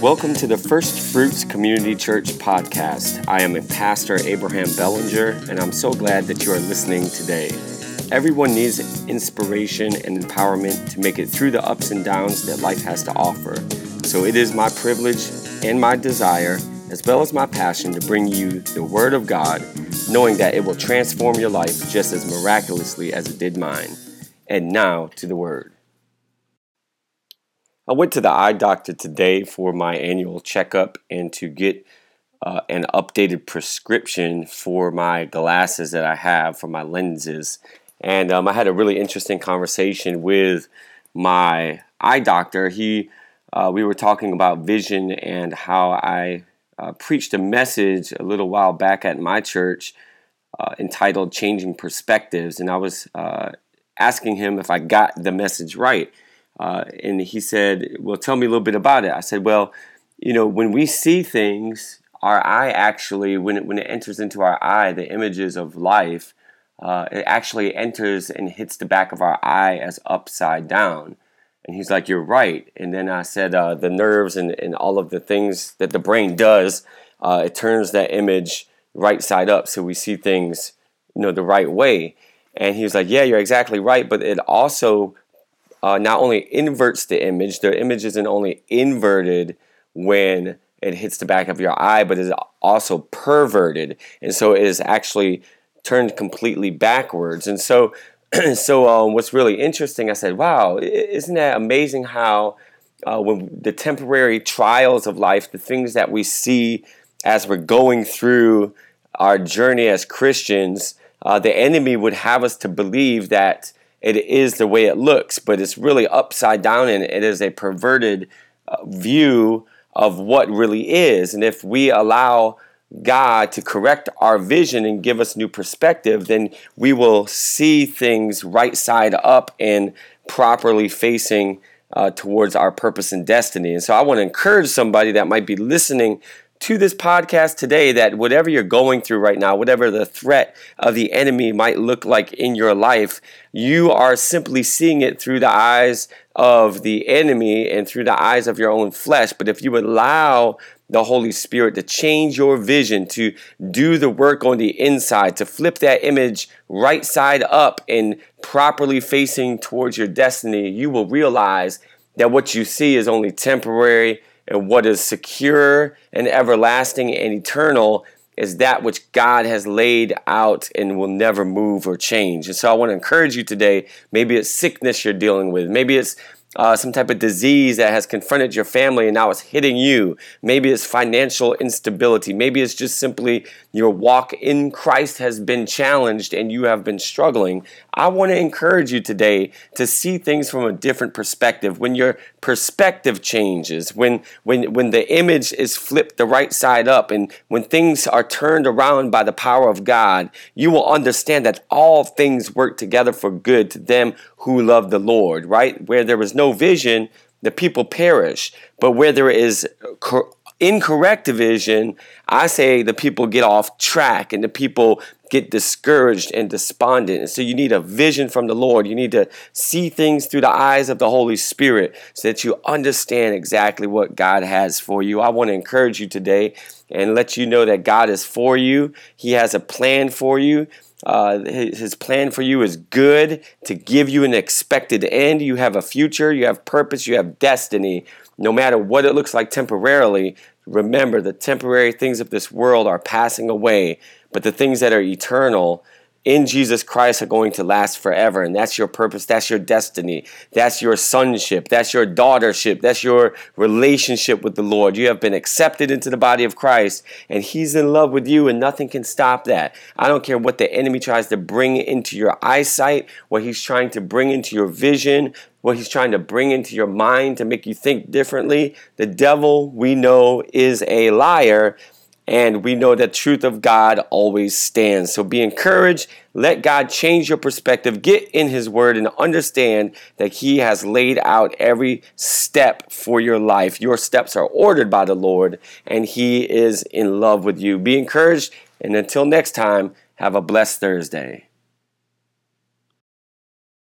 Welcome to the First Fruits Community Church podcast. I am a Pastor Abraham Belanger, and I'm so glad that you are listening today. Everyone needs inspiration and empowerment to make it through the ups and downs that life has to offer. So it is my privilege and my desire, as well as my passion, to bring you the Word of God, knowing that it will transform your life just as miraculously as it did mine. And now to the Word. I went to the eye doctor today for my annual checkup and to get uh, an updated prescription for my glasses that I have for my lenses. And um, I had a really interesting conversation with my eye doctor. He, uh, we were talking about vision and how I uh, preached a message a little while back at my church uh, entitled "Changing Perspectives," and I was uh, asking him if I got the message right. Uh, and he said, Well, tell me a little bit about it. I said, Well, you know, when we see things, our eye actually, when it, when it enters into our eye, the images of life, uh, it actually enters and hits the back of our eye as upside down. And he's like, You're right. And then I said, uh, The nerves and, and all of the things that the brain does, uh, it turns that image right side up so we see things, you know, the right way. And he was like, Yeah, you're exactly right. But it also uh, not only inverts the image, the image isn't only inverted when it hits the back of your eye, but is also perverted, and so it is actually turned completely backwards. And so, so um, what's really interesting, I said, "Wow, isn't that amazing how uh, when the temporary trials of life, the things that we see as we're going through our journey as Christians, uh, the enemy would have us to believe that." It is the way it looks, but it's really upside down and it is a perverted uh, view of what really is. And if we allow God to correct our vision and give us new perspective, then we will see things right side up and properly facing uh, towards our purpose and destiny. And so I want to encourage somebody that might be listening to this podcast today that whatever you're going through right now, whatever the threat of the enemy might look like in your life, you are simply seeing it through the eyes of the enemy and through the eyes of your own flesh. But if you allow the Holy Spirit to change your vision, to do the work on the inside, to flip that image right side up and properly facing towards your destiny, you will realize that what you see is only temporary and what is secure and everlasting and eternal is that which God has laid out and will never move or change. And so I want to encourage you today. Maybe it's sickness you're dealing with. Maybe it's uh, some type of disease that has confronted your family and now it's hitting you. Maybe it's financial instability. Maybe it's just simply your walk in Christ has been challenged and you have been struggling. I want to encourage you today to see things from a different perspective. When your perspective changes, when when when the image is flipped the right side up and when things are turned around by the power of God, you will understand that all things work together for good to them who love the Lord, right? Where there is no vision, the people perish. But where there is incorrect vision, I say the people get off track and the people get discouraged and despondent. And so you need a vision from the Lord. You need to see things through the eyes of the Holy Spirit so that you understand exactly what God has for you. I want to encourage you today and let you know that God is for you. He has a plan for you. Uh, his plan for you is good to give you an expected end. You have a future, you have purpose, you have destiny. No matter what it looks like temporarily, remember the temporary things of this world are passing away, but the things that are eternal in Jesus Christ are going to last forever. And that's your purpose. That's your destiny. That's your sonship. That's your daughtership. That's your relationship with the Lord. You have been accepted into the body of Christ and He's in love with you and nothing can stop that. I don't care what the enemy tries to bring into your eyesight, what he's trying to bring into your vision, what he's trying to bring into your mind to make you think differently. The devil, we know, is a liar and we know that truth of God always stands. So be encouraged. Let God change your perspective. Get in His Word and understand that He has laid out every step for your life. Your steps are ordered by the Lord, and He is in love with you. Be encouraged. And until next time, have a blessed Thursday.